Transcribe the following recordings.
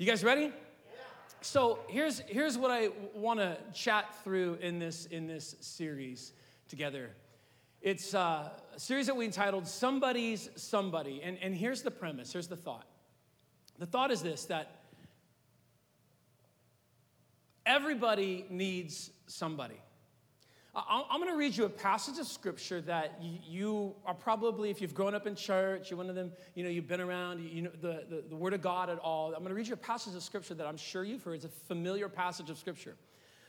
You guys ready? So here's, here's what I want to chat through in this, in this series together. It's uh, a series that we entitled Somebody's Somebody. And, and here's the premise, here's the thought. The thought is this that everybody needs somebody. I'm going to read you a passage of scripture that you are probably, if you've grown up in church, you're one of them, you know, you've been around, you know, the, the, the Word of God at all. I'm going to read you a passage of scripture that I'm sure you've heard. It's a familiar passage of scripture.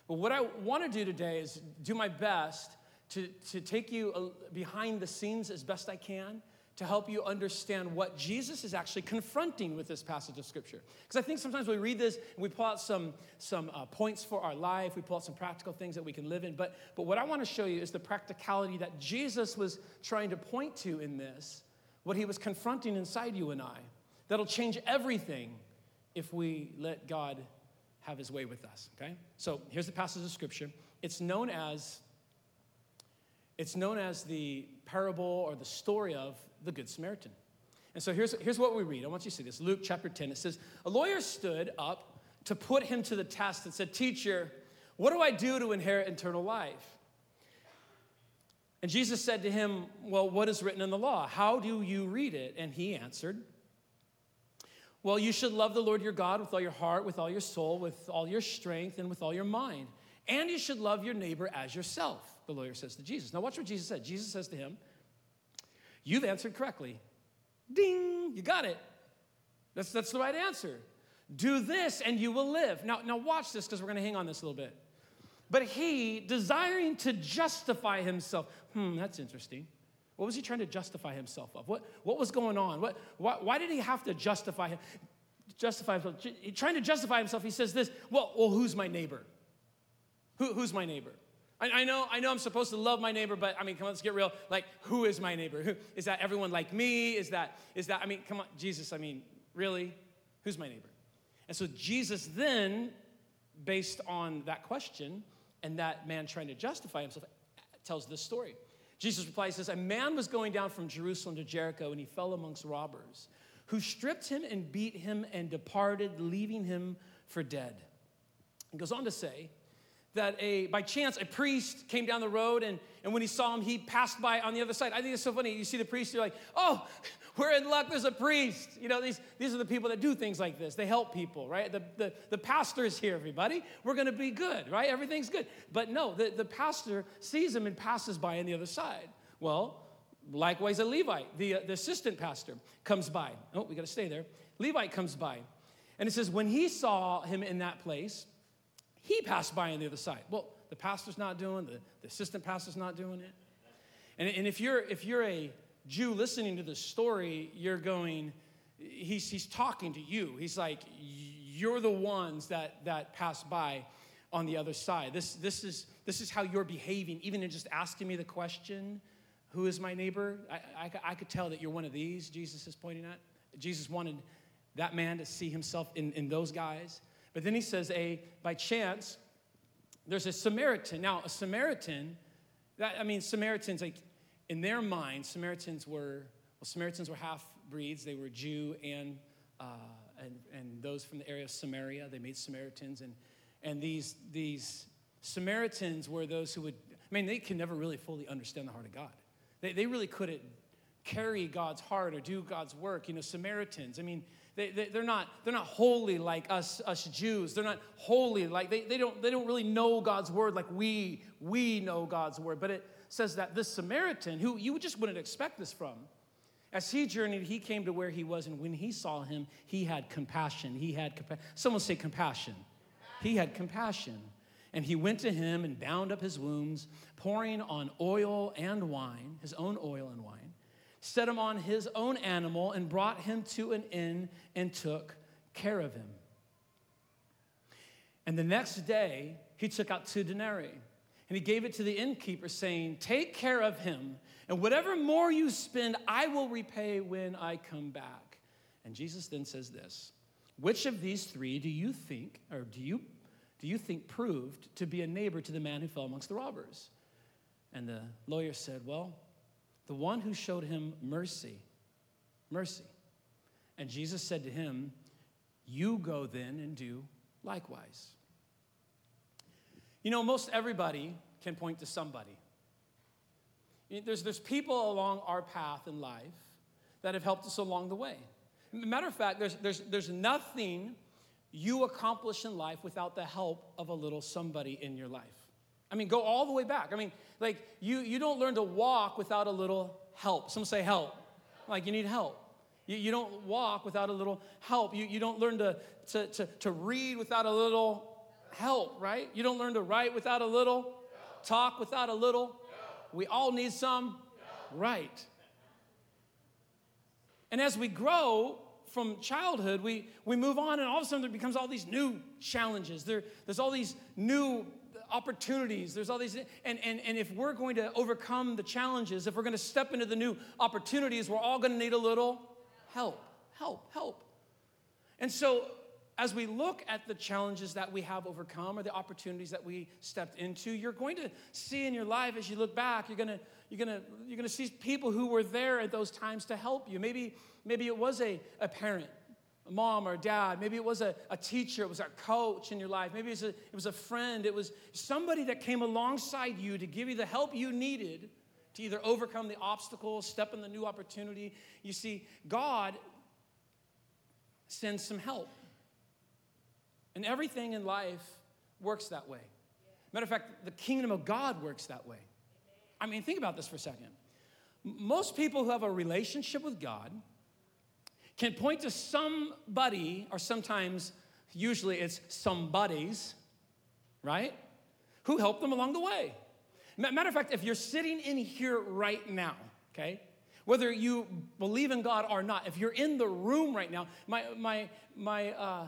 But what I want to do today is do my best to, to take you uh, behind the scenes as best I can to help you understand what Jesus is actually confronting with this passage of Scripture. Because I think sometimes we read this and we pull out some, some uh, points for our life, we pull out some practical things that we can live in. But, but what I want to show you is the practicality that Jesus was trying to point to in this, what he was confronting inside you and I. That'll change everything if we let God have his way with us, okay? So here's the passage of Scripture. It's known as it's known as the parable or the story of the Good Samaritan. And so here's, here's what we read. I want you to see this. Luke chapter 10. It says, A lawyer stood up to put him to the test and said, Teacher, what do I do to inherit eternal life? And Jesus said to him, Well, what is written in the law? How do you read it? And he answered, Well, you should love the Lord your God with all your heart, with all your soul, with all your strength, and with all your mind. And you should love your neighbor as yourself, the lawyer says to Jesus. Now, watch what Jesus said. Jesus says to him, You've answered correctly. Ding, you got it. That's, that's the right answer. Do this and you will live. Now, now watch this because we're going to hang on this a little bit. But he, desiring to justify himself, hmm, that's interesting. What was he trying to justify himself of? What, what was going on? What, why, why did he have to justify him? Justify himself. Trying to justify himself, he says this, well, well who's my neighbor? Who, who's my neighbor? I, I, know, I know I'm supposed to love my neighbor, but I mean, come on, let's get real. Like, who is my neighbor? Who, is that everyone like me? Is that, is that, I mean, come on, Jesus, I mean, really? Who's my neighbor? And so Jesus then, based on that question and that man trying to justify himself, tells this story. Jesus replies, says, A man was going down from Jerusalem to Jericho, and he fell amongst robbers, who stripped him and beat him and departed, leaving him for dead. He goes on to say, that a by chance a priest came down the road and, and when he saw him he passed by on the other side. I think it's so funny. You see the priest you're like oh we're in luck. There's a priest. You know these, these are the people that do things like this. They help people right? The, the, the pastor is here everybody. We're going to be good right? Everything's good. But no the, the pastor sees him and passes by on the other side. Well likewise a levite the, uh, the assistant pastor comes by. Oh we got to stay there. Levite comes by. And it says when he saw him in that place he passed by on the other side. Well, the pastor's not doing, the, the assistant pastor's not doing it. And, and if you're if you're a Jew listening to the story, you're going, he's he's talking to you. He's like, you're the ones that that pass by on the other side. This this is this is how you're behaving, even in just asking me the question, who is my neighbor? I, I, I could tell that you're one of these, Jesus is pointing at. Jesus wanted that man to see himself in, in those guys. But then he says, a by chance, there's a Samaritan. Now, a Samaritan, that I mean, Samaritans, like in their mind, Samaritans were well, Samaritans were half breeds. They were Jew and uh, and and those from the area of Samaria. They made Samaritans, and and these these Samaritans were those who would. I mean, they can never really fully understand the heart of God. They, they really couldn't carry God's heart or do God's work. You know, Samaritans. I mean, they, they, are not, they're not holy like us, us Jews. They're not holy like they, they, don't, they don't really know God's word like we, we know God's word. But it says that this Samaritan, who you just wouldn't expect this from, as he journeyed, he came to where he was, and when he saw him, he had compassion. He had compassion. Someone say compassion. He had compassion. And he went to him and bound up his wounds, pouring on oil and wine, his own oil and wine set him on his own animal, and brought him to an inn and took care of him. And the next day, he took out two denarii and he gave it to the innkeeper, saying, Take care of him, and whatever more you spend, I will repay when I come back. And Jesus then says this Which of these three do you think, or do you, do you think proved to be a neighbor to the man who fell amongst the robbers? And the lawyer said, Well, the one who showed him mercy. Mercy. And Jesus said to him, You go then and do likewise. You know, most everybody can point to somebody. There's, there's people along our path in life that have helped us along the way. Matter of fact, there's, there's, there's nothing you accomplish in life without the help of a little somebody in your life. I mean, go all the way back. I mean, like, you, you don't learn to walk without a little help. Some say help. Like, you need help. You, you don't walk without a little help. You, you don't learn to, to, to, to read without a little help, right? You don't learn to write without a little, talk without a little. We all need some right. And as we grow from childhood, we, we move on, and all of a sudden there becomes all these new challenges. There, there's all these new opportunities. There's all these, and, and, and if we're going to overcome the challenges, if we're going to step into the new opportunities, we're all going to need a little help, help, help. And so as we look at the challenges that we have overcome or the opportunities that we stepped into, you're going to see in your life as you look back, you're going to you're to you're to see people who were there at those times to help you. Maybe maybe it was a, a parent, mom or dad. Maybe it was a, a teacher, it was a coach in your life. Maybe it was, a, it was a friend. It was somebody that came alongside you to give you the help you needed to either overcome the obstacles, step in the new opportunity. You see, God sends some help. And everything in life works that way. Matter of fact, the kingdom of God works that way. I mean, think about this for a second. Most people who have a relationship with God can point to somebody, or sometimes, usually it's somebodies, right? Who helped them along the way. Matter of fact, if you're sitting in here right now, okay, whether you believe in God or not, if you're in the room right now, my, my, my uh,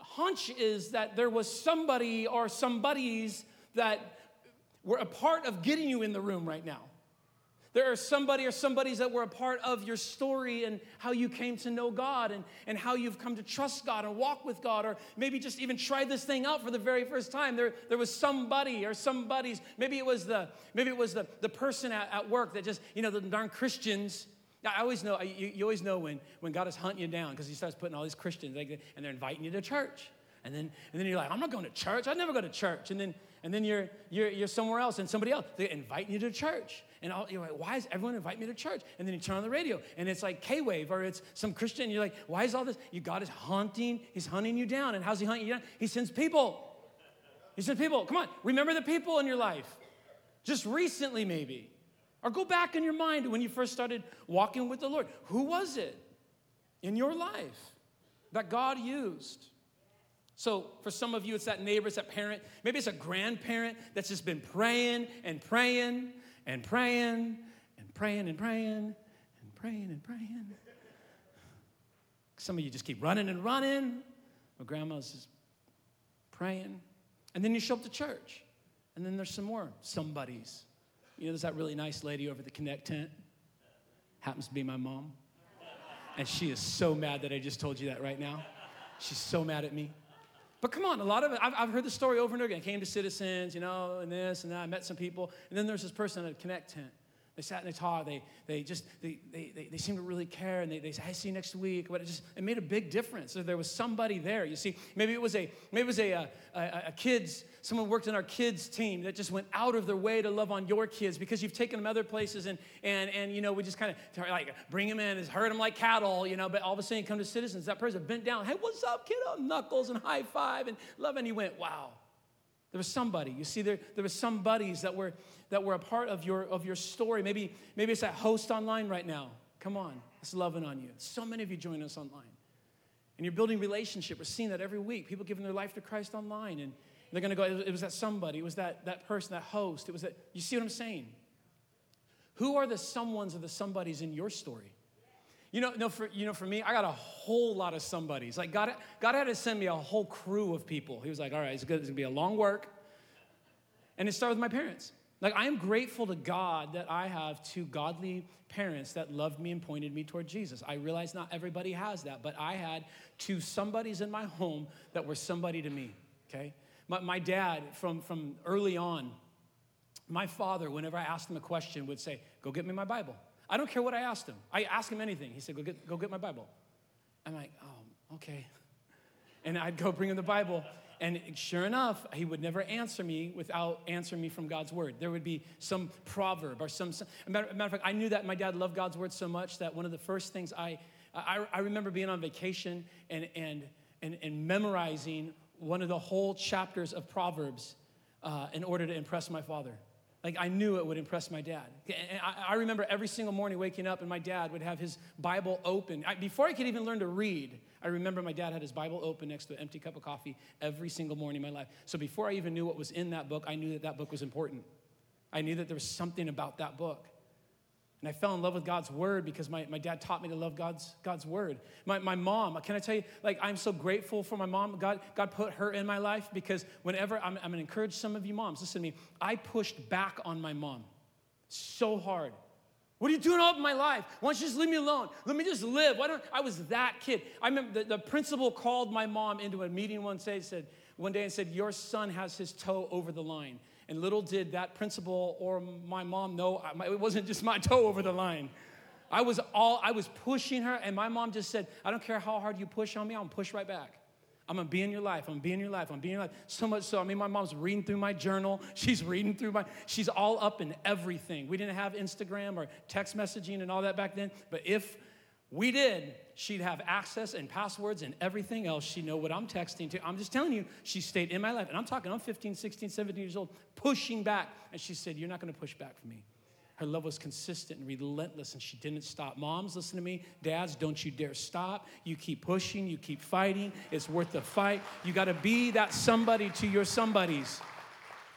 hunch is that there was somebody or somebodies that were a part of getting you in the room right now. There are somebody or somebodies that were a part of your story and how you came to know God and, and how you've come to trust God and walk with God, or maybe just even try this thing out for the very first time. There, there was somebody or somebody's, maybe it was the maybe it was the, the person at, at work that just, you know, the darn Christians. I always know, you, you always know when, when God is hunting you down because he starts putting all these Christians and they're inviting you to church. And then, and then you're like, I'm not going to church. I never go to church. And then, and then you're, you're, you're somewhere else and somebody else, they're inviting you to church. And all, you're like, why is everyone invite me to church? And then you turn on the radio and it's like K Wave or it's some Christian. You're like, why is all this? You God is hunting, He's hunting you down. And how's He hunting you down? He sends people. He sends people. Come on, remember the people in your life. Just recently, maybe. Or go back in your mind when you first started walking with the Lord. Who was it in your life that God used? So, for some of you, it's that neighbor, it's that parent. Maybe it's a grandparent that's just been praying and praying and praying and praying and praying and praying and praying. Some of you just keep running and running. My grandma's just praying. And then you show up to church. And then there's some more somebodies. You know, there's that really nice lady over the Connect tent. Happens to be my mom. And she is so mad that I just told you that right now. She's so mad at me. But come on, a lot of it, I've, I've heard the story over and over again. I came to Citizens, you know, and this and that. I met some people. And then there's this person at a Connect tent. They sat and they talked. They, they just, they, they, they, seemed to really care. And they, they said, I see you next week. But it just, it made a big difference. So there was somebody there. You see, maybe it was a, maybe it was a, a, a, kids, someone worked in our kids team that just went out of their way to love on your kids because you've taken them other places and, and, and you know, we just kind of like bring them in, herd them like cattle, you know, but all of a sudden you come to citizens. That person bent down, hey, what's up, kiddo? Knuckles and high five and love. And he went, wow. There was somebody. You see, there, there was some buddies that were, that were a part of your, of your story. Maybe, maybe it's that host online right now. Come on, it's loving on you. So many of you join us online. And you're building relationship. We're seeing that every week. People giving their life to Christ online. And they're going to go, it was that somebody. It was that, that person, that host. It was that, you see what I'm saying? Who are the someones or the somebodies in your story? You know, no, for, you know, for me, I got a whole lot of somebodies. Like God, God had to send me a whole crew of people. He was like, all right, it's, good, it's gonna be a long work. And it started with my parents. Like I am grateful to God that I have two godly parents that loved me and pointed me toward Jesus. I realize not everybody has that, but I had two somebodies in my home that were somebody to me, okay? My, my dad, from, from early on, my father, whenever I asked him a question, would say, Go get me my Bible. I don't care what I asked him. I ask him anything. He said, Go get, go get my Bible. I'm like, Oh, okay. And I'd go bring him the Bible. And sure enough, he would never answer me without answering me from God's word. There would be some proverb or some. some matter, matter of fact, I knew that my dad loved God's word so much that one of the first things I, I, I remember being on vacation and, and, and, and memorizing one of the whole chapters of Proverbs uh, in order to impress my father. Like I knew it would impress my dad. And I, remember every single morning waking up and my dad would have his Bible open. I, before I could even learn to read, I remember my dad had his Bible open next to an empty cup of coffee every single morning in my life. So before I even knew what was in that book, I knew that that book was important. I knew that there was something about that book. And I fell in love with God's word because my, my dad taught me to love God's, God's word. My, my mom, can I tell you, like, I'm so grateful for my mom. God, God put her in my life because whenever, I'm, I'm gonna encourage some of you moms, listen to me. I pushed back on my mom so hard. What are you doing all of my life? Why don't you just leave me alone? Let me just live. Why don't I was that kid. I remember the, the principal called my mom into a meeting one day, said, one day and said, Your son has his toe over the line. And little did that principal or my mom know it wasn't just my toe over the line. I was all I was pushing her, and my mom just said, "I don't care how hard you push on me, I'm gonna push right back. I'm gonna be in your life. I'm gonna be in your life. I'm being in your life." So much so, I mean, my mom's reading through my journal. She's reading through my. She's all up in everything. We didn't have Instagram or text messaging and all that back then, but if we did, she'd have access and passwords and everything else. She'd know what I'm texting to. I'm just telling you, she stayed in my life. And I'm talking, I'm 15, 16, 17 years old, pushing back. And she said, You're not going to push back for me. Her love was consistent and relentless, and she didn't stop. Moms, listen to me. Dads, don't you dare stop. You keep pushing, you keep fighting. It's worth the fight. You got to be that somebody to your somebodies.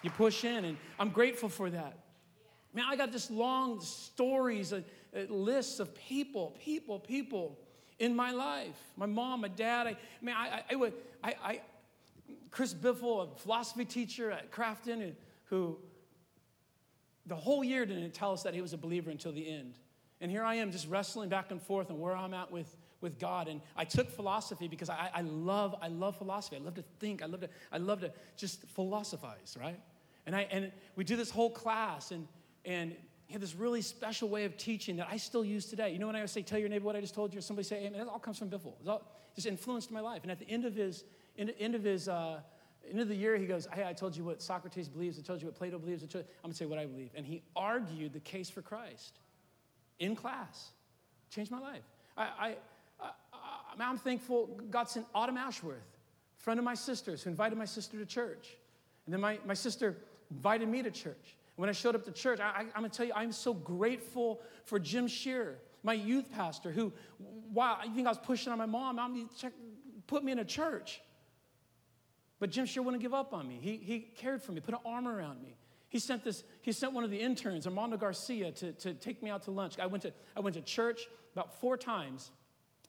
You push in, and I'm grateful for that. Man, I got this long stories, uh, Uh, a, a of people, people, people in my life. My mom, my dad. I, I mean, I, I, would, I, I, Chris Biffle, a philosophy teacher at Crafton, who the whole year didn't tell us that he was a believer until the end. And here I am just wrestling back and forth and where I'm at with, with God. And I took philosophy because I, I love, I love philosophy. I love to think. I love to, I love to just philosophize, right? And I and we do this whole class and and he had this really special way of teaching that I still use today. You know when I say, tell your neighbor what I just told you, somebody say, amen, that all comes from Biffle. It's all just influenced my life. And at the end of his, end, end of his, uh, end of the year, he goes, hey, I told you what Socrates believes. I told you what Plato believes. I'm going to say what I believe. And he argued the case for Christ in class. Changed my life. I, I, I, I'm thankful God sent Autumn Ashworth, friend of my sister's, who invited my sister to church. And then my, my sister invited me to church. When I showed up to church, I, am to tell you, I'm so grateful for Jim Shearer, my youth pastor, who, wow, I think I was pushing on my mom, mom, check, put me in a church. But Jim Shearer wouldn't give up on me. He, he cared for me, put an arm around me. He sent this, he sent one of the interns, Armando Garcia, to, to take me out to lunch. I went to, I went to church about four times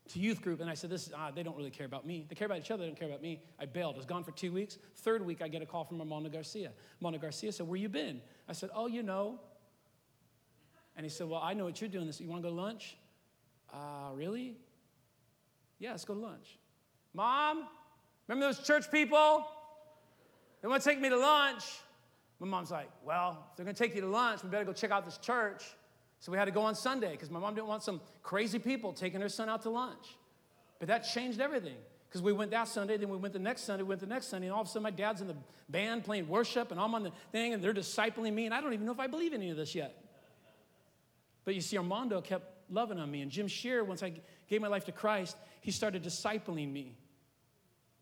to youth group, and I said, "This ah, they don't really care about me. They care about each other. They don't care about me." I bailed. I was gone for two weeks. Third week, I get a call from Armando Garcia. Armando Garcia said, "Where you been?" I said, "Oh, you know." And he said, "Well, I know what you're doing. This. You want to go to lunch?" Uh, really? Yeah, let's go to lunch. Mom, remember those church people? They want to take me to lunch. My mom's like, "Well, if they're going to take you to lunch, we better go check out this church." So we had to go on Sunday because my mom didn't want some crazy people taking her son out to lunch. But that changed everything because we went that Sunday, then we went the next Sunday, we went the next Sunday, and all of a sudden my dad's in the band playing worship, and I'm on the thing, and they're discipling me, and I don't even know if I believe any of this yet. But you see, Armando kept loving on me, and Jim Shear, once I gave my life to Christ, he started discipling me.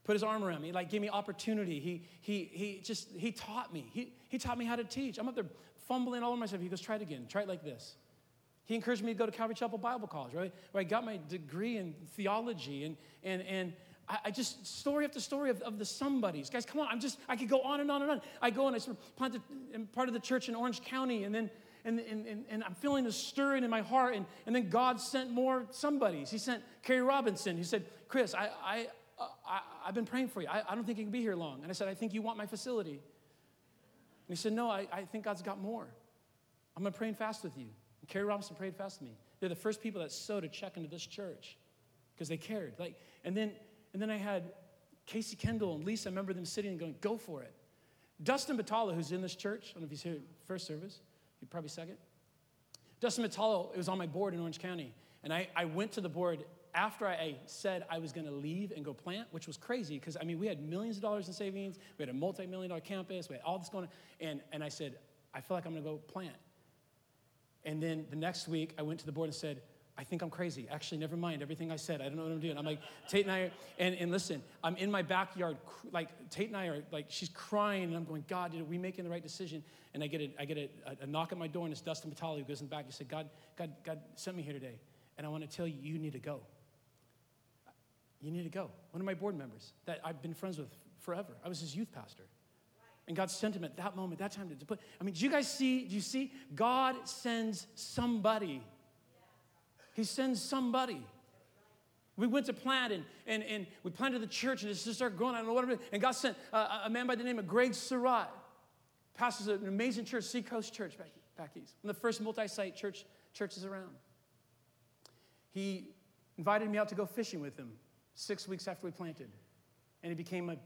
Put his arm around me, like gave me opportunity. He, he, he just, he taught me. He, he taught me how to teach. I'm up there fumbling all over myself. He goes, try it again. Try it like this. He encouraged me to go to Calvary Chapel Bible College, right? Where I got my degree in theology and, and, and I, I just, story after story of, of the somebodies. Guys, come on, I'm just, I could go on and on and on. I go and I sort part of the church in Orange County and then, and, and, and, and I'm feeling the stirring in my heart. And, and then God sent more somebodies. He sent Carrie Robinson. He said, Chris, I, I, uh, I, have been praying for you. I, I don't think you can be here long. And I said, I think you want my facility. And he said, No, I, I think God's got more. I'm going to pray and fast with you. Carrie Robinson prayed fast with me. They're the first people that sewed a check into this church because they cared. Like, and then, and then I had Casey Kendall and Lisa. I remember them sitting and going, "Go for it." Dustin Batala, who's in this church, I don't know if he's here first service. he'd probably second. Dustin Batala, it was on my board in Orange County, and I, I went to the board after I said I was going to leave and go plant, which was crazy because I mean, we had millions of dollars in savings, we had a multi million dollar campus, we had all this going on. And, and I said, I feel like I'm going to go plant. And then the next week, I went to the board and said, I think I'm crazy. Actually, never mind everything I said. I don't know what I'm doing. I'm like, Tate and I, are, and, and listen, I'm in my backyard, like, Tate and I are, like, she's crying, and I'm going, God, did we making the right decision? And I get a, I get a, a knock at my door, and it's Dustin Batali who goes in the back. He said, God, God, God sent me here today, and I want to tell you, you need to go. You need to go. One of my board members that I've been friends with forever. I was his youth pastor. And God sent him at that moment, that time to put. I mean, do you guys see? Do you see? God sends somebody he sends somebody. We went to plant and, and, and we planted the church and it just started growing. I don't know what. And God sent uh, a, a man by the name of Greg Surratt, pastors an amazing church, Seacoast Church back, back east, one of the first multi site church, churches around. He invited me out to go fishing with him six weeks after we planted. And he became a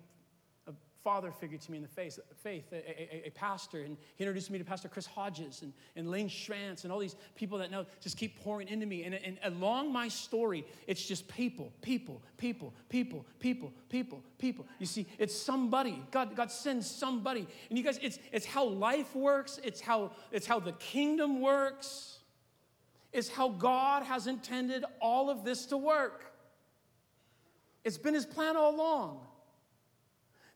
father figure to me in the faith, faith a, a, a, pastor. And he introduced me to Pastor Chris Hodges and, and Lane Schranz and all these people that know just keep pouring into me. And, and along my story, it's just people, people, people, people, people, people, people. You see, it's somebody. God, God sends somebody. And you guys, it's, it's how life works, it's how, it's how the kingdom works, it's how God has intended all of this to work. It's been his plan all along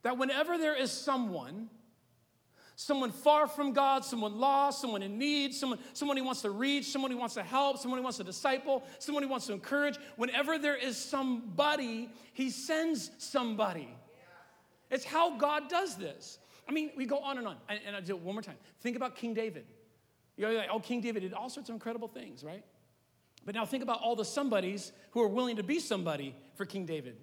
that whenever there is someone, someone far from God, someone lost, someone in need, someone, someone he wants to reach, someone he wants to help, someone he wants to disciple, someone he wants to encourage, whenever there is somebody, he sends somebody. It's how God does this. I mean, we go on and on. And, and I'll do it one more time. Think about King David. You know, like, oh, King David did all sorts of incredible things, right? But now think about all the somebodies who are willing to be somebody for King David.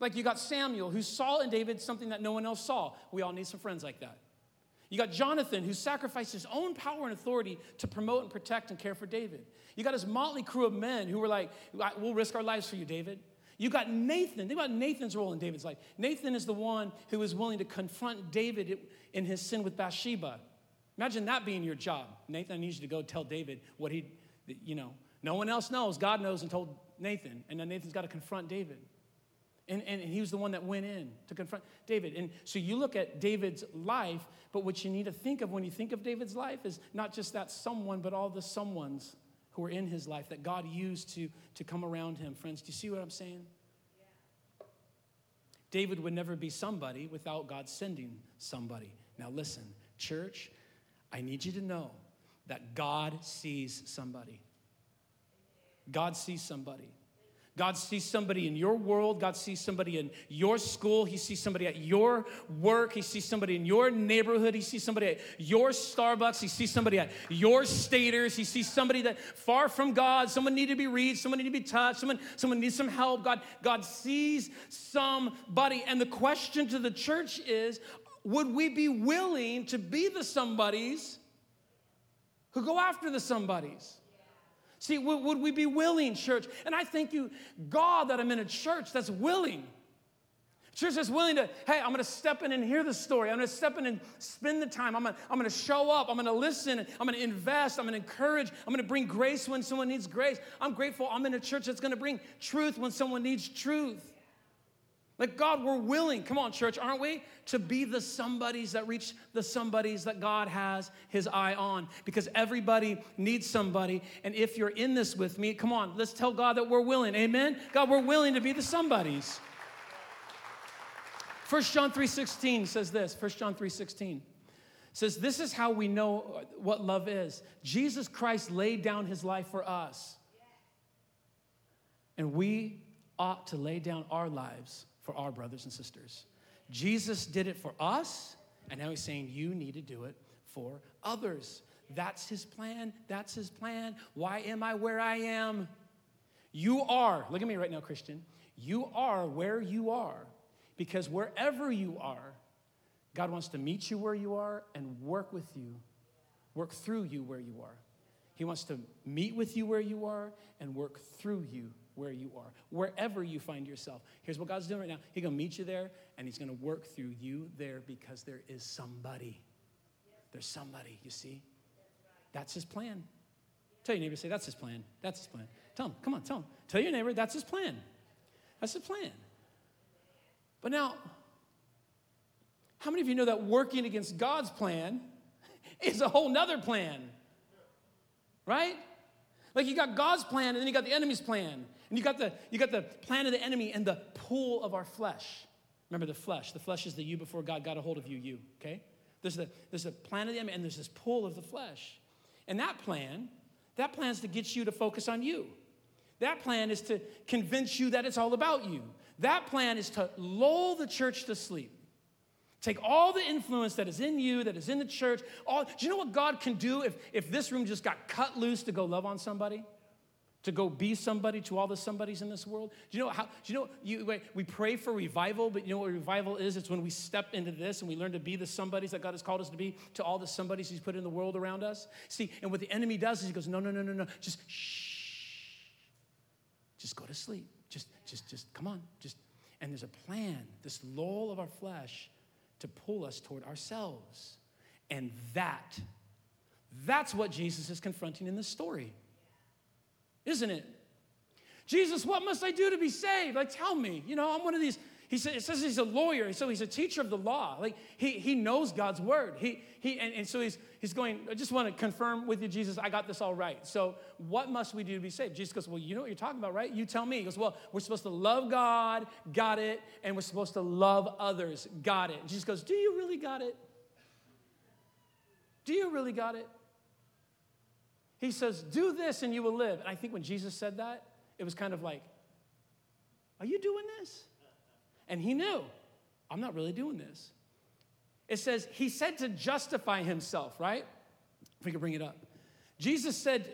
Like you got Samuel, who saw in David something that no one else saw. We all need some friends like that. You got Jonathan, who sacrificed his own power and authority to promote and protect and care for David. You got his motley crew of men who were like, We'll risk our lives for you, David. You got Nathan. Think about Nathan's role in David's life. Nathan is the one who was willing to confront David in his sin with Bathsheba. Imagine that being your job. Nathan, I need you to go tell David what he, you know, no one else knows. God knows and told Nathan. And then Nathan's got to confront David. And, and, he was the one that went in to confront David. And so you look at David's life, but what you need to think of when you think of David's life is not just that someone, but all the someones who were in his life that God used to, to come around him. Friends, do you see what I'm saying? David would never be somebody without God sending somebody. Now, listen, church, I need you to know that God sees somebody. God sees somebody. God sees somebody in your world. God sees somebody in your school. He sees somebody at your work. He sees somebody in your neighborhood. He sees somebody at your Starbucks. He sees somebody at your Stater's. He sees somebody that far from God. Someone need to be reached. Someone need to be touched. Someone, someone needs some help. God, God sees somebody. And the question to the church is, would we be willing to be the somebodies who go after the somebodies? See, would, we be willing, church? And I thank you, God, that I'm in a church that's willing. Church that's willing to, hey, I'm gonna step in and hear the story. I'm gonna step in and spend the time. I'm gonna, I'm gonna show up. I'm gonna listen. I'm gonna invest. I'm gonna encourage. I'm gonna bring grace when someone needs grace. I'm grateful I'm in a church that's gonna bring truth when someone needs truth. Like, God, we're willing, come on, church, aren't we? To be the somebodies that reach the somebodies that God has his eye on. Because everybody needs somebody. And if you're in this with me, come on, let's tell God that we're willing. Amen? God, we're willing to be the somebodies. 1 John 3.16 says this, 1 John 3.16 says, this is how we know what love is. Jesus Christ laid down his life for us. And we ought to lay down our lives for our brothers and sisters. Jesus did it for us, and now he's saying you need to do it for others. That's his plan. That's his plan. Why am I where I am? You are, look at me right now, Christian. You are where you are because wherever you are, God wants to meet you where you are and work with you, work through you where you are. He wants to meet with you where you are and work through you where you are, wherever you find yourself. Here's what God's doing right now He's gonna meet you there, and He's gonna work through you there because there is somebody. There's somebody, you see? That's His plan. Tell your neighbor, say, That's His plan. That's His plan. Tell him, come on, tell him. Tell your neighbor that's his plan. That's his plan. But now, how many of you know that working against God's plan is a whole nother plan? Right? Like you got God's plan and then you got the enemy's plan. And you got the you got the plan of the enemy and the pull of our flesh. Remember the flesh. The flesh is the you before God got a hold of you, you, okay? There's the there's a plan of the enemy and there's this pull of the flesh. And that plan, that plan is to get you to focus on you. That plan is to convince you that it's all about you. That plan is to lull the church to sleep. Take all the influence that is in you, that is in the church. All, do you know what God can do if, if this room just got cut loose to go love on somebody? To go be somebody to all the somebodies in this world? Do you know how, do you know, you, we pray for revival, but you know what revival is? It's when we step into this and we learn to be the somebodies that God has called us to be to all the somebodies He's put in the world around us. See, and what the enemy does is he goes, no, no, no, no, no, just shh. Just go to sleep. Just, just, just, come on. Just, and there's a plan, this lull of our flesh to pull us toward ourselves. And that, that's what Jesus is confronting in this story. Isn't it? Jesus, what must I do to be saved? Like, tell me. You know, I'm one of these he says, it says he's a lawyer, so he's a teacher of the law. Like he, he knows God's word. He, he, and, and so he's, he's going, I just want to confirm with you, Jesus, I got this all right. So what must we do to be saved? Jesus goes, Well, you know what you're talking about, right? You tell me. He goes, Well, we're supposed to love God, got it, and we're supposed to love others, got it. And Jesus goes, Do you really got it? Do you really got it? He says, Do this and you will live. And I think when Jesus said that, it was kind of like, Are you doing this? And he knew, I'm not really doing this. It says, he said to justify himself, right? If we could bring it up. Jesus said,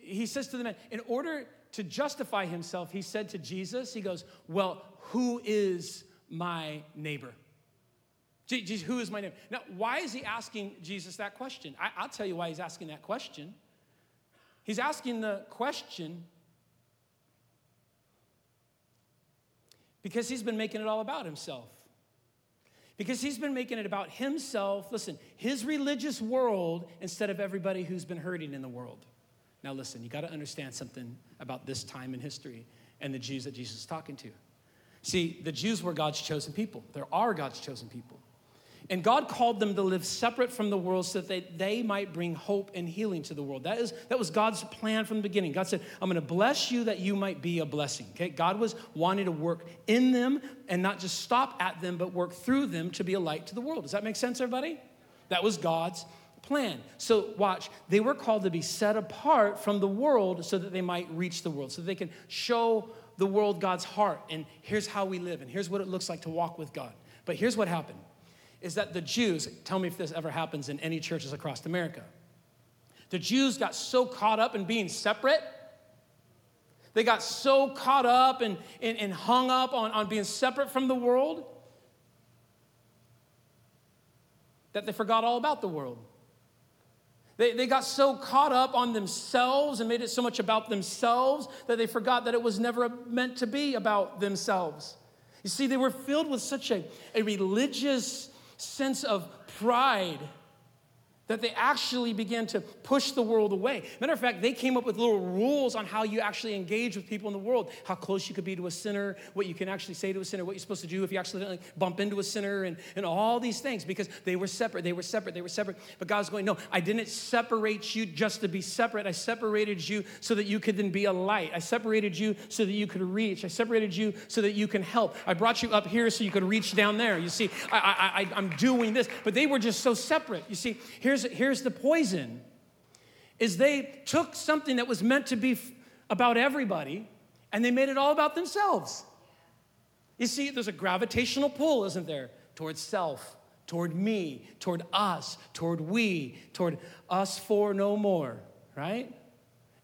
he says to the man, in order to justify himself, he said to Jesus, he goes, Well, who is my neighbor? Jesus, who is my neighbor? Now, why is he asking Jesus that question? I, will tell you why he's asking that question. He's asking the question Because he's been making it all about himself. Because he's been making it about himself, listen, his religious world instead of everybody who's been hurting in the world. Now, listen, you got to understand something about this time in history and the Jews that Jesus is talking to. See, the Jews were God's chosen people. There are God's chosen people. And God called them to live separate from the world so that they, they might bring hope and healing to the world. That, is, that was God's plan from the beginning. God said, I'm going to bless you that you might be a blessing. Okay? God was wanting to work in them and not just stop at them, but work through them to be a light to the world. Does that make sense, everybody? That was God's plan. So, watch, they were called to be set apart from the world so that they might reach the world, so they can show the world God's heart. And here's how we live, and here's what it looks like to walk with God. But here's what happened is that the Jews, tell me if this ever happens in any churches across America, the Jews got so caught up in being separate. They got so caught up and, and, and hung up on, on being separate from the world that they forgot all about the world. They, they got so caught up on themselves and made it so much about themselves that they forgot that it was never meant to be about themselves. You see, they were filled with such a, a religious sense of pride that they actually began to push the world away. Matter of fact, they came up with little rules on how you actually engage with people in the world, how close you could be to a sinner, what you can actually say to a sinner, what you're supposed to do if you accidentally bump into a sinner, and, and all these things because they were separate, they were separate, they were separate. But God's going, No, I didn't separate you just to be separate. I separated you so that you could then be a light. I separated you so that you could reach. I separated you so that you can help. I brought you up here so you could reach down there. You see, I, I, I, I'm doing this. But they were just so separate. You see, here's here's, here's the poison is they took something that was meant to be f- about everybody and they made it all about themselves. You see, there's a gravitational pull, isn't there, towards self, toward me, toward us, toward we, toward us for no more, right?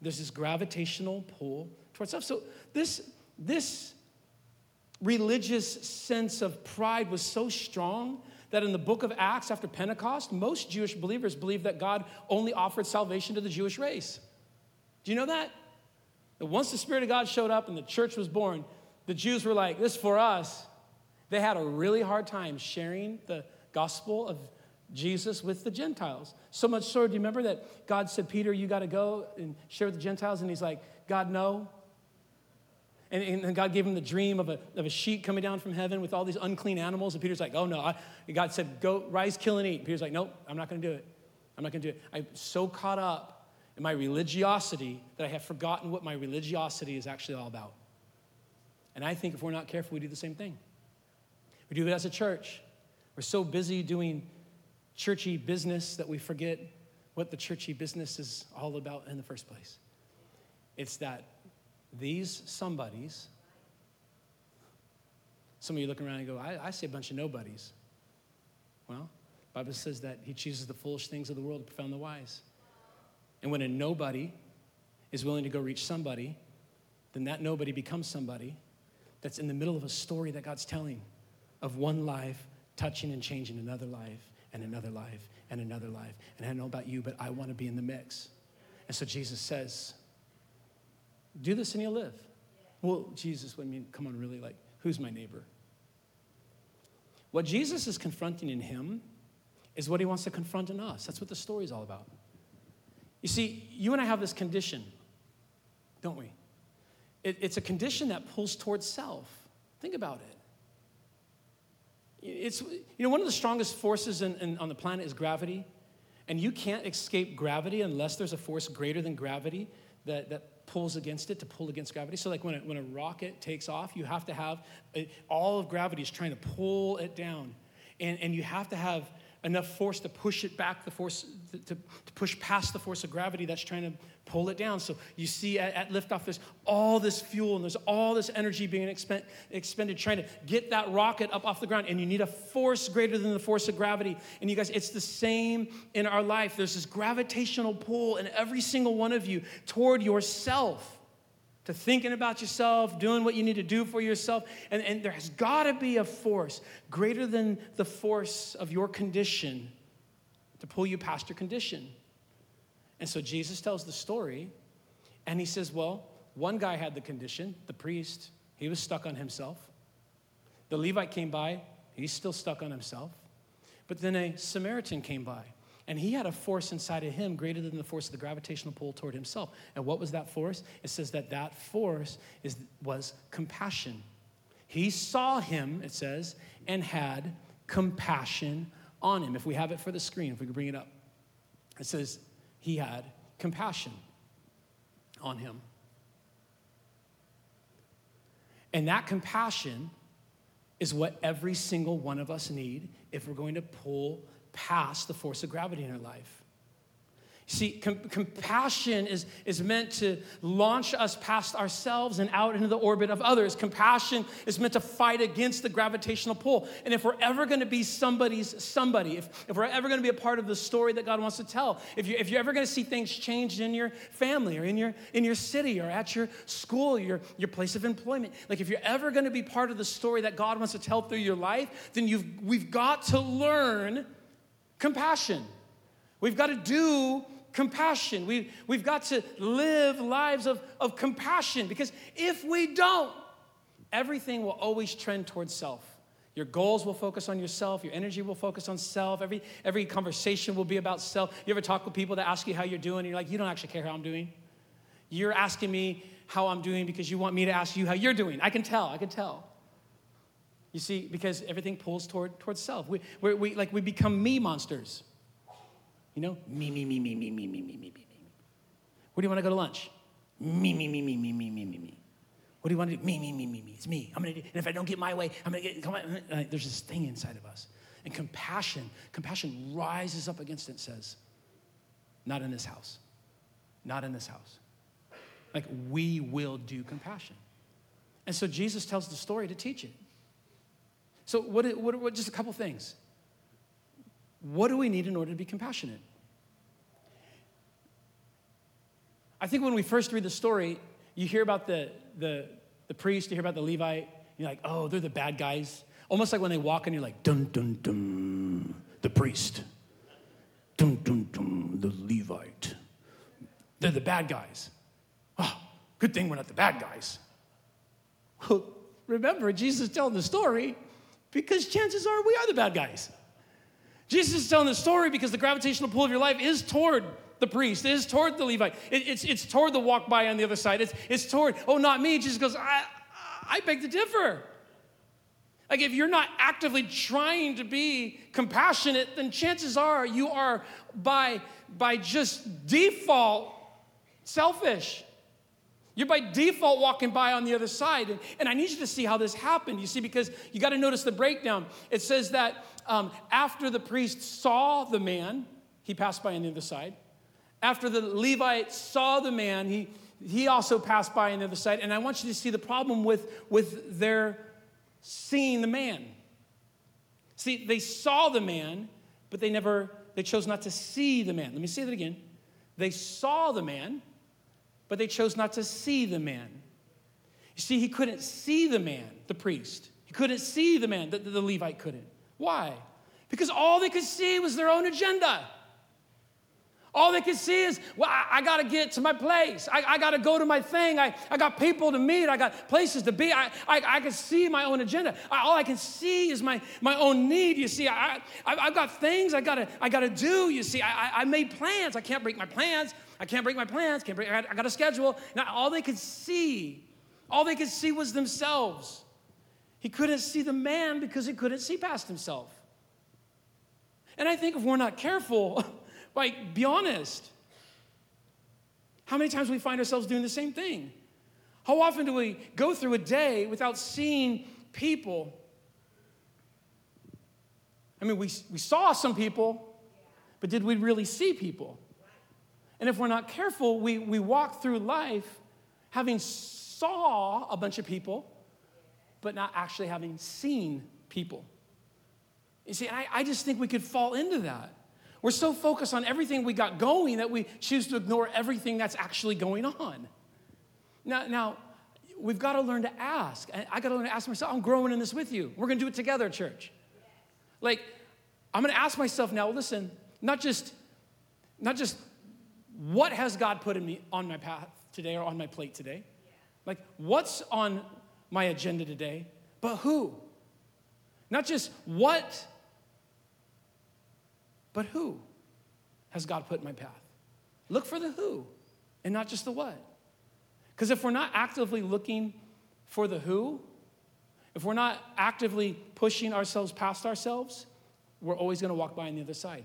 There's this gravitational pull towards self. So this, this religious sense of pride was so strong that in the book of Acts after Pentecost, most Jewish believers believed that God only offered salvation to the Jewish race. Do you know that? That once the Spirit of God showed up and the church was born, the Jews were like, this for us. They had a really hard time sharing the gospel of Jesus with the Gentiles. So much so, do you remember that God said, Peter, you got to go and share with the Gentiles? And he's like, God, no. And, and, God gave him the dream of a, of a sheet coming down from heaven with all these unclean animals. And Peter's like, oh no. I, God said, go, rise, kill, and eat. And Peter's like, nope, I'm not going to do it. I'm not going to do it. I'm so caught up in my religiosity that I have forgotten what my religiosity is actually all about. And I think if we're not careful, we do the same thing. We do it as a church. We're so busy doing churchy business that we forget what the churchy business is all about in the first place. It's that these somebodies, some of you look around and go, I, I see a bunch of nobodies. Well, Bible says that he chooses the foolish things of the world to profound the wise. And when a nobody is willing to go reach somebody, then that nobody becomes somebody that's in the middle of a story that God's telling of one life touching and changing another life and another life and another life. And I don't know about you, but I want to be in the mix. And so Jesus says, Do this and you'll live. Well, Jesus, would I mean, come on, really, like, who's my neighbor? What Jesus is confronting in him is what he wants to confront in us. That's what the story is all about. You see, you and I have this condition, don't we? It, it's a condition that pulls towards self. Think about it. It's, you know, one of the strongest forces in, in, on the planet is gravity. And you can't escape gravity unless there's a force greater than gravity that, that pulls against it to pull against gravity. So, like when a, when a rocket takes off, you have to have a, all of gravity is trying to pull it down. And, and you have to have enough force to push it back, the force to, to, push past the force of gravity that's trying to pull it down. So you see at, at liftoff, there's all this fuel and there's all this energy being expend, expended trying to get that rocket up off the ground. And you need a force greater than the force of gravity. And you guys, it's the same in our life. There's this gravitational pull in every single one of you toward yourself to thinking about yourself, doing what you need to do for yourself. And, and there has got to be a force greater than the force of your condition to pull you past your condition. And so Jesus tells the story, and he says, Well, one guy had the condition, the priest, he was stuck on himself. The Levite came by, he's still stuck on himself. But then a Samaritan came by. And he had a force inside of him greater than the force of the gravitational pull toward himself. And what was that force? It says that that force is, was compassion. He saw him, it says, and had compassion on him. If we have it for the screen, if we could bring it up, it says he had compassion on him. And that compassion is what every single one of us need if we're going to pull past the force of gravity in our life. See, com- compassion is, is meant to launch us past ourselves and out into the orbit of others. Compassion is meant to fight against the gravitational pull. And if we're ever going to be somebody's somebody, if, if we're ever going to be a part of the story that God wants to tell, if, you, if you're ever going to see things changed in your family or in your, in your city or at your school, your, your place of employment, like if you're ever going to be part of the story that God wants to tell through your life, then you've, we've got to learn compassion. We've got to do compassion. We, we've got to live lives of, of compassion because if we don't, everything will always trend towards self. Your goals will focus on yourself. Your energy will focus on self. Every, every conversation will be about self. You ever talk with people that ask you how you're doing? And you're like, you don't actually care how I'm doing. You're asking me how I'm doing because you want me to ask you how you're doing. I can tell. I can tell. You see, because everything pulls toward towards self. We, we, we like we become me monsters. You know, me, me, me, me, me, me, me, me, me, me, me. Where do you want to go to lunch? Me, me, me, me, me, me, me, me, me. What do you want to do? Me, me, me, me, me. It's me. I'm gonna do. And if I don't get my way, I'm gonna get. Come on. There's this thing inside of us, and compassion, compassion rises up against it. and Says, not in this house, not in this house. Like we will do compassion, and so Jesus tells the story to teach it. So, what, what, what, just a couple things. What do we need in order to be compassionate? I think when we first read the story, you hear about the, the, the priest, you hear about the Levite, you're like, oh, they're the bad guys. Almost like when they walk in, you're like, dun, dun, dun, the priest. Dun, dun, dun, the Levite. They're the bad guys. Oh, good thing we're not the bad guys. Well, remember, Jesus telling the story because chances are we are the bad guys. Jesus is telling the story because the gravitational pull of your life is toward the priest, is toward the Levite, it, it's, it's toward the walk by on the other side. It's, it's toward, oh, not me. Jesus goes, I, I beg to differ. Like, if you're not actively trying to be compassionate, then chances are you are by, by just default selfish. You're by default walking by on the other side. And, and I need you to see how this happened. You see, because you got to notice the breakdown. It says that um, after the priest saw the man, he passed by on the other side. After the Levite saw the man, he, he also passed by on the other side. And I want you to see the problem with, with their seeing the man. See, they saw the man, but they never, they chose not to see the man. Let me say that again. They saw the man, but they chose not to see the man. You see, he couldn't see the man, the priest. He couldn't see the man, the, the Levite couldn't. Why? Because all they could see was their own agenda. All they could see is, well, I, I got to get to my place. I, I got to go to my thing. I, I got people to meet. I got places to be. I, I, I can see my own agenda. I, all I can see is my, my own need. You see, I, I, have got things I got to I gotta do. You see, I, I made plans. I can't break my plans. I can't break my plans. Can't break, I, got, I got a schedule. Now, all they could see, all they could see was themselves. He couldn't see the man because he couldn't see past himself. And I think if we're not careful, Like, be honest. How many times we find ourselves doing the same thing? How often do we go through a day without seeing people? I mean, we, we saw some people, but did we really see people? And if we're not careful, we, we walk through life having saw a bunch of people, but not actually having seen people. You see, I, I just think we could fall into that. We're so focused on everything we got going that we choose to ignore everything that's actually going on. Now, now we've got to learn to ask. I got to learn to ask myself, I'm growing in this with you. We're going to do it together, church. Like, I'm going to ask myself now, listen, not just, not just what has God put in me on my path today or on my plate today? Like, what's on my agenda today? But who? Not just what but who has God put in my path? Look for the who and not just the what. Because if we're not actively looking for the who, if we're not actively pushing ourselves past ourselves, we're always going to walk by on the other side,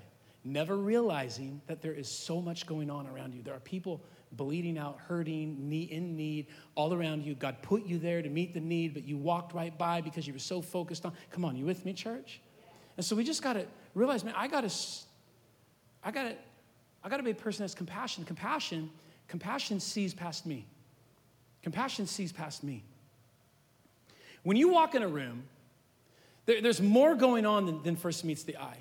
never realizing that there is so much going on around you. There are people bleeding out, hurting, in need, all around you. God put you there to meet the need, but you walked right by because you were so focused on. Come on, you with me, church? And so we just got to realize, man, I got to, I got to, I got to be a person that's compassion. Compassion, compassion sees past me. Compassion sees past me. When you walk in a room, there, there's more going on than, than first meets the eye.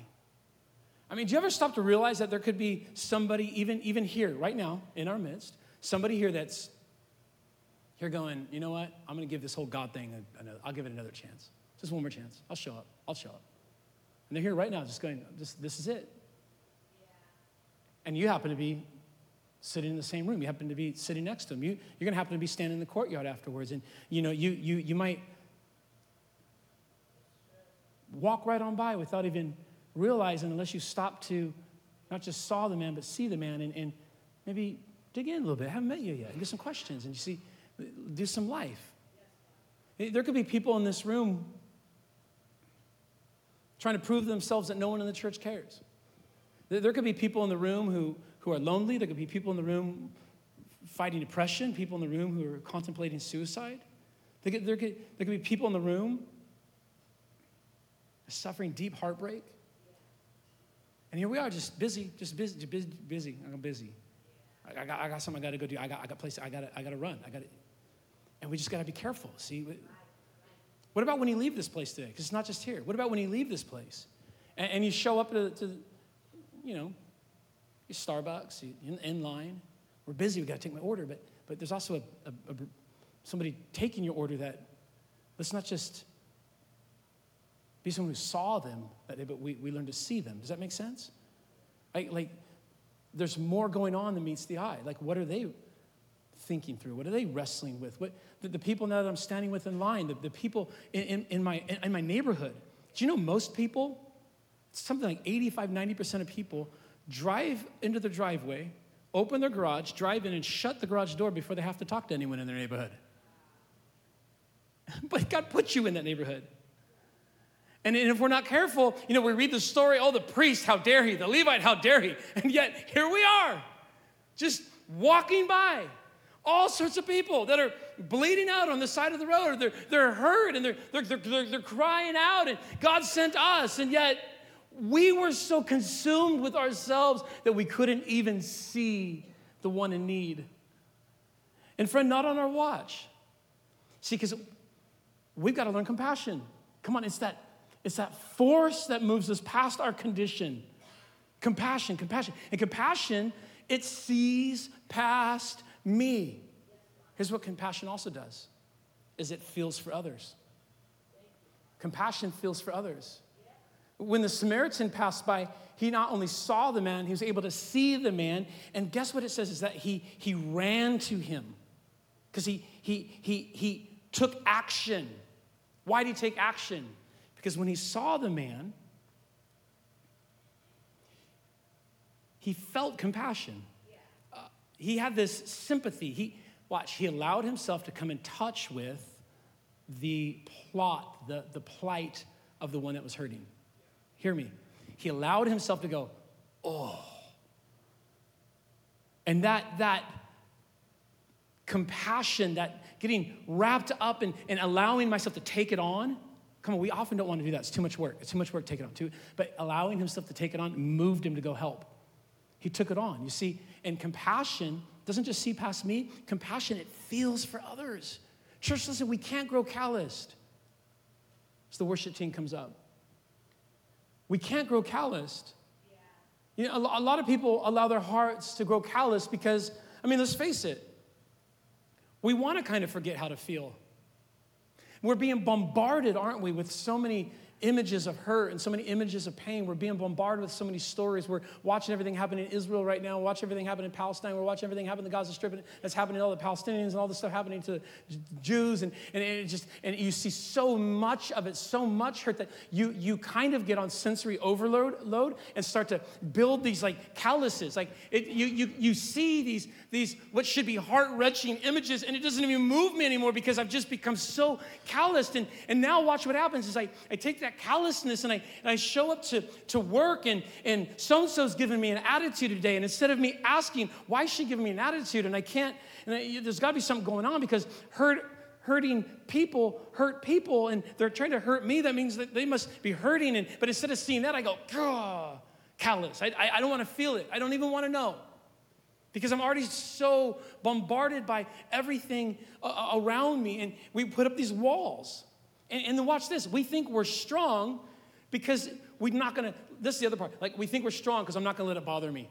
I mean, do you ever stop to realize that there could be somebody, even, even here, right now, in our midst, somebody here that's here going, you know what? I'm going to give this whole God thing, another, I'll give it another chance. Just one more chance. I'll show up. I'll show up. And they're here right now, just going, this, this is it. And you happen to be sitting in the same room. You happen to be sitting next to them. You, you're going to happen to be standing in the courtyard afterwards. And, you know, you, you, you might walk right on by without even realizing, unless you stop to not just saw the man, but see the man and, and maybe dig in a little bit. I haven't met you yet. And get some questions and you see, do some life. Eh, there could be people in this room trying to prove themselves that no one in the church cares. There could be people in the room who, who are lonely. There could be people in the room fighting depression, people in the room who are contemplating suicide. There could, there could, there could be people in the room suffering deep heartbreak. And here we are, just busy, just busy, just busy, busy. I'm busy. I, I, got, I got something I got to go do. I got, I got places I got I got to run. I got to, and we just got to be careful. See, what about when you leave this place today? Because it's not just here. What about when you leave this place and, and you show up to, to, you know, your Starbucks, in, in line? We're busy. We got to take my order, but but there's also a, a, a, somebody taking your order that let's not just be someone who saw them, that day, but we, we learn to see them. Does that make sense? Like, there's more going on than meets the eye. Like, what are they thinking through? What are they wrestling with? What, the, the people now that I'm standing with in line, the, the people in, in, in, my, in my neighborhood. Do you know most people something like 85, 90% of people drive into the driveway, open their garage, drive in, and shut the garage door before they have to talk to anyone in their neighborhood. But God put you in that neighborhood. And if we're not careful, you know, we read the story, oh, the priest, how dare he? The Levite, how dare he? And yet, here we are, just walking by. All sorts of people that are bleeding out on the side of the road, or they're, they're hurt and they're, they're, they're, they're crying out, and God sent us. And yet, we were so consumed with ourselves that we couldn't even see the one in need. And, friend, not on our watch. See, because we've got to learn compassion. Come on, it's that, it's that force that moves us past our condition. Compassion, compassion. And compassion, it sees past me. Here's what compassion also does is it feels for others. Compassion feels for others. When the Samaritan passed by, he not only saw the man, he was able to see the man. And guess what it says is that he, he ran to him because he, he, he, he took action. Why did he take action? Because when he saw the man, he felt compassion. Uh, he had this sympathy. He, watch, he allowed himself to come in touch with the plot, the, the plight of the one that was hurting. Hear me. He allowed himself to go, oh. And that, that compassion, that getting wrapped up and, and allowing myself to take it on. Come on, we often don't want to do that. It's too much work. It's too much work to take it on. Too, but allowing himself to take it on moved him to go help. He took it on. You see, and compassion doesn't just see past me, compassion, it feels for others. Church, listen, we can't grow calloused. As the worship team comes up, we can't grow calloused. You know, a lot of people allow their hearts to grow calloused because, I mean, let's face it, we want to kind of forget how to feel. We're being bombarded, aren't we, with so many images of hurt and so many images of pain. We're being bombarded with so many stories. We're watching everything happen in Israel right now. We're watching everything happen in Palestine. We're watching everything happen in the Gaza Strip that's happening to all the Palestinians and all this stuff happening to Jews. And, and it just and you see so much of it, so much hurt that you you kind of get on sensory overload load and start to build these like calluses. Like it, you you you see these these what should be heart-wrenching images, and it doesn't even move me anymore because I've just become so calloused. And and now watch what happens is I, I take that that callousness and I, and I show up to, to work and, and so-and-so's giving me an attitude today. And instead of me asking, why is she giving me an attitude? And I can't, and I, there's got to be something going on because hurt, hurting people hurt people and they're trying to hurt me. That means that they must be hurting. And, but instead of seeing that, I go, callous. I, I, I don't want to feel it. I don't even want to know because I'm already so bombarded by everything uh, around me. And we put up these walls. And, and then watch this. We think we're strong because we're not gonna, this is the other part. Like, we think we're strong because I'm not gonna let it bother me.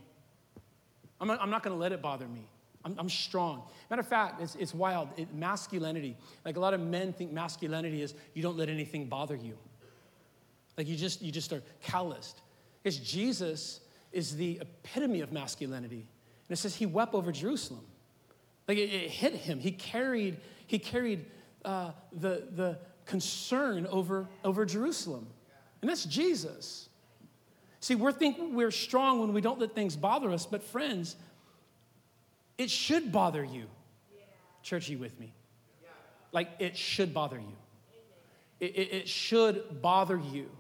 I'm not, I'm not gonna let it bother me. I'm, I'm strong. Matter of fact, it's, it's wild. It, masculinity, like a lot of men think masculinity is you don't let anything bother you. Like you just, you just are calloused. Because Jesus is the epitome of masculinity. And it says he wept over Jerusalem. Like it, it hit him. He carried, he carried uh, the, the, concern over, over Jerusalem. And that's Jesus. See, we're think we're strong when we don't let things bother us, but friends, it should bother you. Church, you with me? Like, it should bother you. It, it, it should bother you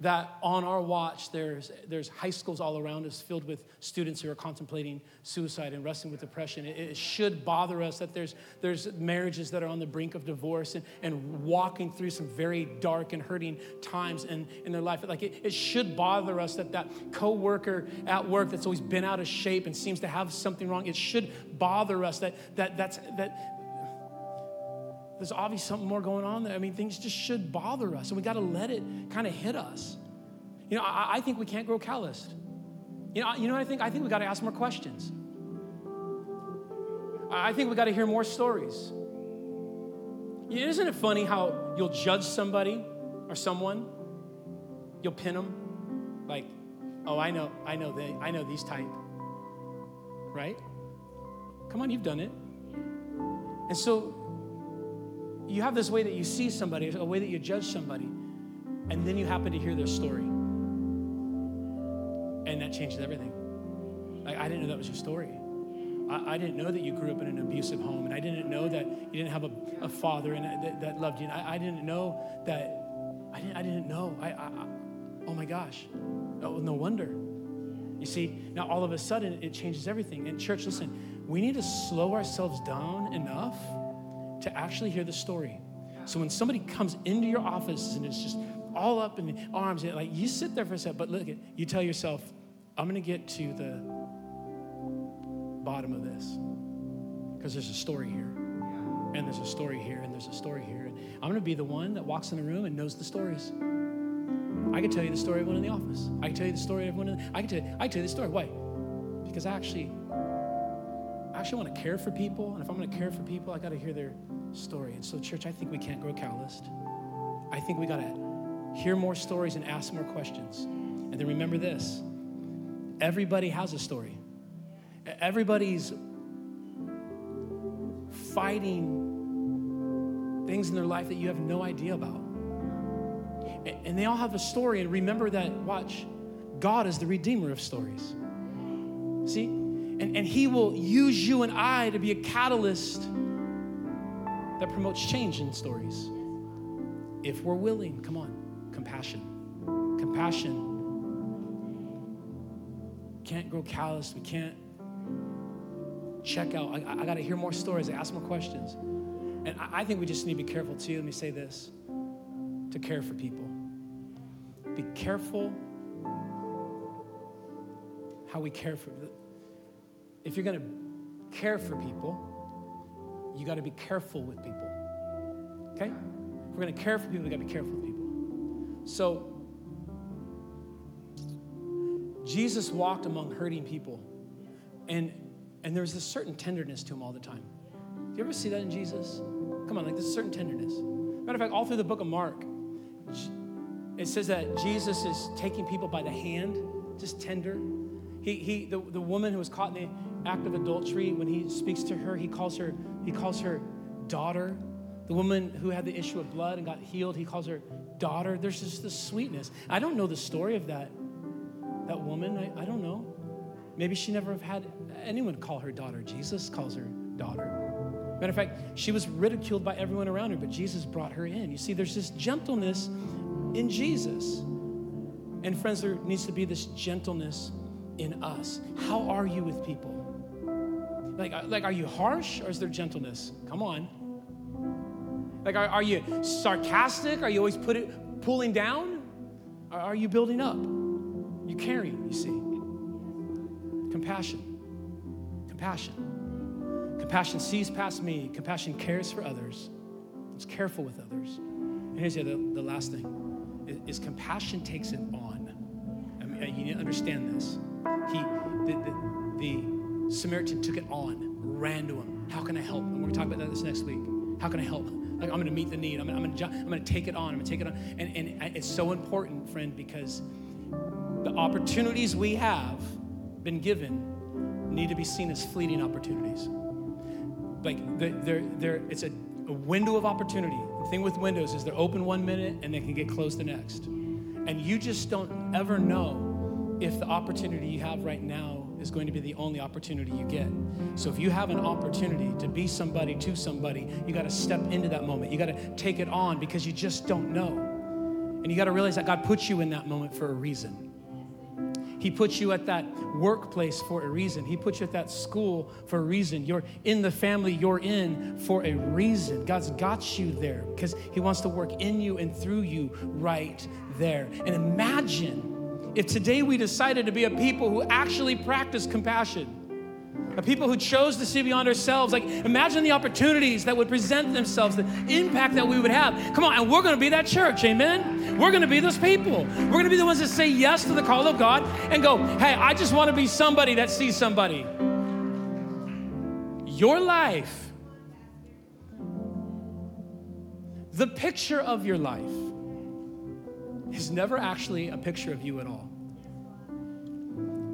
that on our watch there's, there's high schools all around us filled with students who are contemplating suicide and wrestling with depression. It, it, should bother us that there's, there's marriages that are on the brink of divorce and, and walking through some very dark and hurting times in, in their life. Like it, it should bother us that that coworker at work that's always been out of shape and seems to have something wrong it should bother us that, that, that's, that there's obviously something more going on there. I mean, things just should bother us, and we got to let it kind of hit us. You know, I, I, think we can't grow calloused. You know, you know what I think? I think we got to ask more questions. I think we got to hear more stories. Isn't it funny how you'll judge somebody or someone? You'll pin them, like, oh, I know, I know they, I know these type, right? Come on, you've done it. And so you have this way that you see somebody, a way that you judge somebody, and then you happen to hear their story. and that changes everything. Like, I didn't know that was your story. I, I, didn't know that you grew up in an abusive home, and I didn't know that you didn't have a, a father and uh, that, that, loved you. And I, I, didn't know that. I didn't. I didn't know. I, I, oh my gosh. Oh, no wonder. You see, now all of a sudden it changes everything. And church, listen, we need to slow ourselves down enough to actually hear the story. So when somebody comes into your office and it's just all up in the arms, like you sit there for a second, but look at you tell yourself, I'm gonna get to the bottom of this. Because there's a story here. And there's a story here, and there's a story here. And I'm gonna be the one that walks in the room and knows the stories. I can tell you the story of one in the office. I can tell you the story of one in the, I can tell you, I can tell you the story. Why? Because I actually I actually want to care for people, and if I'm going to care for people, I got to hear their story. And so, church, I think we can't grow calloused. I think we got to hear more stories and ask more questions. And then remember this everybody has a story, everybody's fighting things in their life that you have no idea about. And they all have a story. And remember that, watch, God is the redeemer of stories. See? And, and He will use you and I to be a catalyst that promotes change in stories. If we're willing, come on, compassion. Compassion. Can't grow callous. We can't check out. I, I got to hear more stories, I ask more questions. And I, I think we just need to be careful too. Let me say this to care for people. Be careful how we care for them if you're going to care for people, you got to be careful with people. Okay? If we're going to care for people, we got to be careful with people. So, Jesus walked among hurting people, and and there's this certain tenderness to him all the time. Do you ever see that in Jesus? Come on, like this certain tenderness. Matter of fact, all through the book of Mark, it says that Jesus is taking people by the hand, just tender. He, he the, the woman who was caught in the act of adultery, when he speaks to her, he calls her, he calls her daughter. The woman who had the issue of blood and got healed, he calls her daughter. There's just this sweetness. I don't know the story of that, that woman. I, I don't know. Maybe she never have had anyone call her daughter. Jesus calls her daughter. Matter of fact, she was ridiculed by everyone around her, but Jesus brought her in. You see, there's this gentleness in Jesus. And friends, there needs to be this gentleness in us. How are you with people? Like, uh, like, are you harsh or is there gentleness? Come on. Like, are, are you sarcastic? Are you always put it, pulling down? Or are you building up? You caring, you see. Compassion. Compassion. Compassion sees past me. Compassion cares for others. It's careful with others. And here's the, the last thing is, is, compassion takes it on. I mean, you need to understand this. He, the, the, the Samaritan took it on, ran to him. How can I help? And we're going to talk about that this next week. How can I help? Like, I'm going to meet the need. I'm going to, I'm going to take it on. I'm going to take it on. And, and it's so important, friend, because the opportunities we have been given need to be seen as fleeting opportunities. Like, they're, they're, it's a, a window of opportunity. The thing with windows is they're open one minute and they can get closed the next. And you just don't ever know if the opportunity you have right now is going to be the only opportunity you get. So if you have an opportunity to be somebody to somebody, you got to step into that moment. You got to take it on because you just don't know. And you got to realize that God puts you in that moment for a reason. He puts you at that workplace for a reason. He puts you at that school for a reason. You're in the family you're in for a reason. God's got you there because He wants to work in you and through you right there. And imagine if today we decided to be a people who actually practice compassion, a people who chose to see beyond ourselves, like imagine the opportunities that would present themselves, the impact that we would have. Come on, and we're gonna be that church, amen? We're gonna be those people. We're gonna be the ones that say yes to the call of God and go, hey, I just wanna be somebody that sees somebody. Your life, the picture of your life, is never actually a picture of you at all.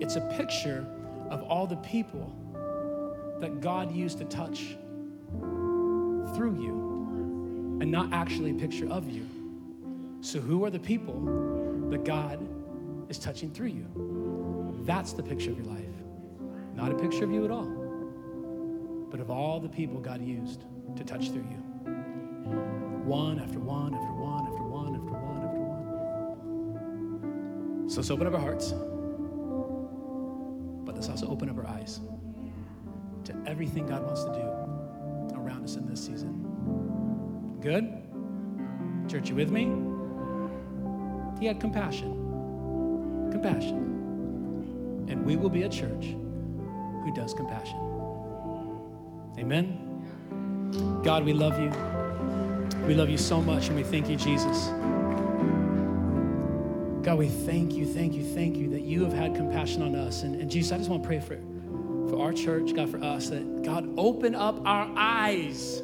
It's a picture of all the people that God used to touch through you and not actually a picture of you. So, who are the people that God is touching through you? That's the picture of your life. Not a picture of you at all, but of all the people God used to touch through you. One after one after one So let's open up our hearts, but let's also open up our eyes to everything God wants to do around us in this season. Good? Church, you with me? He had compassion. Compassion. And we will be a church who does compassion. Amen? God, we love you. We love you so much and we thank you, Jesus. God, we thank you, thank you, thank you that you have had compassion on us. And, and Jesus, I just want to pray for, for our church, God, for us, that God, open up our eyes.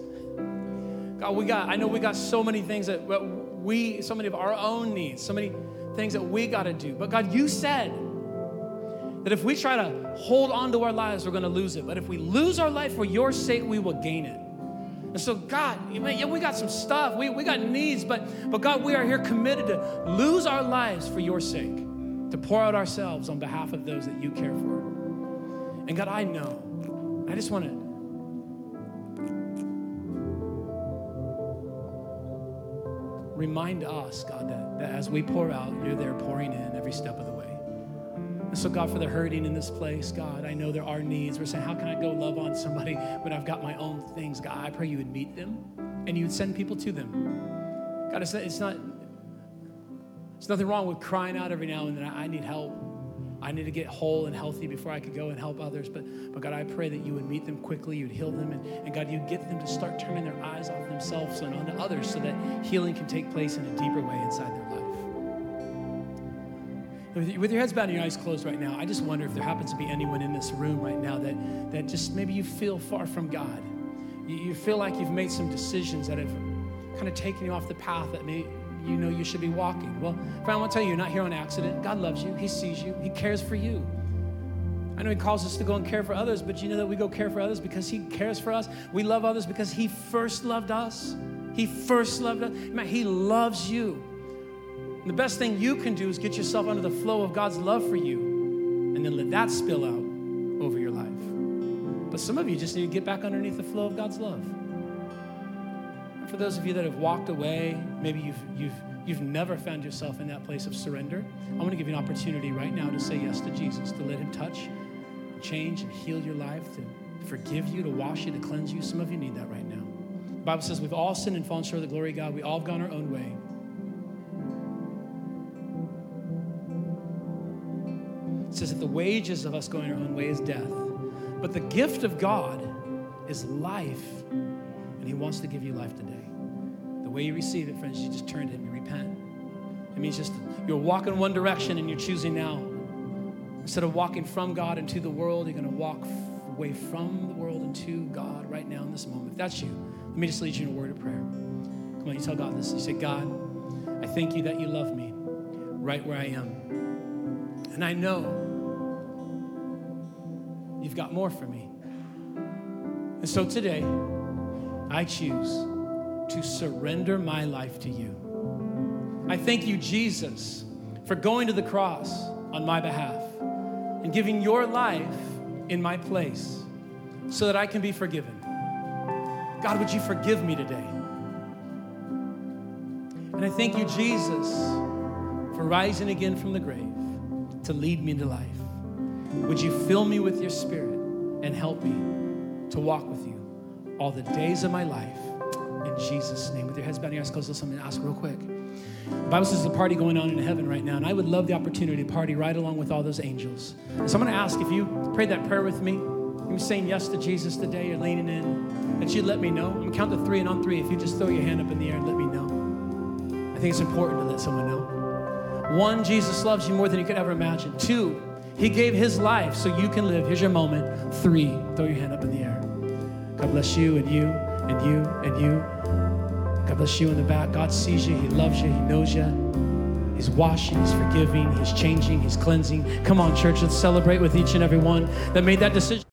God, we got, I know we got so many things that we, so many of our own needs, so many things that we got to do. But God, you said, that if we try to hold on to our lives, we're going to lose it. But if we lose our life for your sake, we will gain it. And so, God, yeah, we got some stuff, we, we got needs, but, but God, we are here committed to lose our lives for your sake, to pour out ourselves on behalf of those that you care for. And God, I know, I just want to. Remind us, God, that, that as we pour out, you're there pouring in every step of the way. So, God, for the hurting in this place, God, I know there are needs. We're saying, how can I go love on somebody when I've got my own things? God, I pray you would meet them and you would send people to them. God, it's, it's not, it's nothing wrong with crying out every now and then. I need help. I need to get whole and healthy before I could go and help others. But, but God, I pray that you would meet them quickly, you'd heal them, and, and God, you'd get them to start turning their eyes off themselves and onto others so that healing can take place in a deeper way inside their life. With your heads bowed and your eyes closed right now, I just wonder if there happens to be anyone in this room right now that, that just maybe you feel far from God. You, you feel like you've made some decisions that have kind of taken you off the path that may, you know you should be walking. Well, friend, I want to tell you, you're not here on accident. God loves you, He sees you, He cares for you. I know He calls us to go and care for others, but you know that we go care for others because He cares for us. We love others because He first loved us. He first loved us. He loves you. And the best thing you can do is get yourself under the flow of God's love for you and then let that spill out over your life. But some of you just need to get back underneath the flow of God's love. And for those of you that have walked away, maybe you've, you've, you've never found yourself in that place of surrender, I want to give you an opportunity right now to say yes to Jesus, to let Him touch, change, and heal your life, to forgive you, to wash you, to cleanse you. Some of you need that right now. The Bible says we've all sinned and fallen short of the glory of God. We all have gone our own way. It says that the wages of us going our own way is death, but the gift of God is life, and He wants to give you life today. The way you receive it, friends, you just turn to Him, you repent. It means just you're walking one direction and you're choosing now. Instead of walking from God into the world, you're going to walk away from the world into God right now in this moment. If that's you, let me just lead you in a word of prayer. Come on, you tell God this. You say, God, I thank you that you love me right where I am. And I know you've got more for me. And so today, I choose to surrender my life to you. I thank you, Jesus, for going to the cross on my behalf and giving your life in my place so that I can be forgiven. God, would you forgive me today? And I thank you, Jesus, for rising again from the grave to lead me into life. Would you fill me with your spirit and help me to walk with you all the days of my life? In Jesus' name. With your heads bowed and your eyes closed, let me ask real quick. The Bible says there's a party going on in heaven right now, and I would love the opportunity to party right along with all those angels. So I'm going to ask if you prayed that prayer with me, you're saying yes to Jesus today, you're leaning in, that you let me know. I'm going to count to three, and on three, if you just throw your hand up in the air and let me know. I think it's important to let someone know. One, Jesus loves you more than you could ever imagine. Two, he gave his life so you can live. Here's your moment. Three, throw your hand up in the air. God bless you and you and you and you. God bless you in the back. God sees you. He loves you. He knows you. He's washing, He's forgiving, He's changing, He's cleansing. Come on, church, let's celebrate with each and every one that made that decision.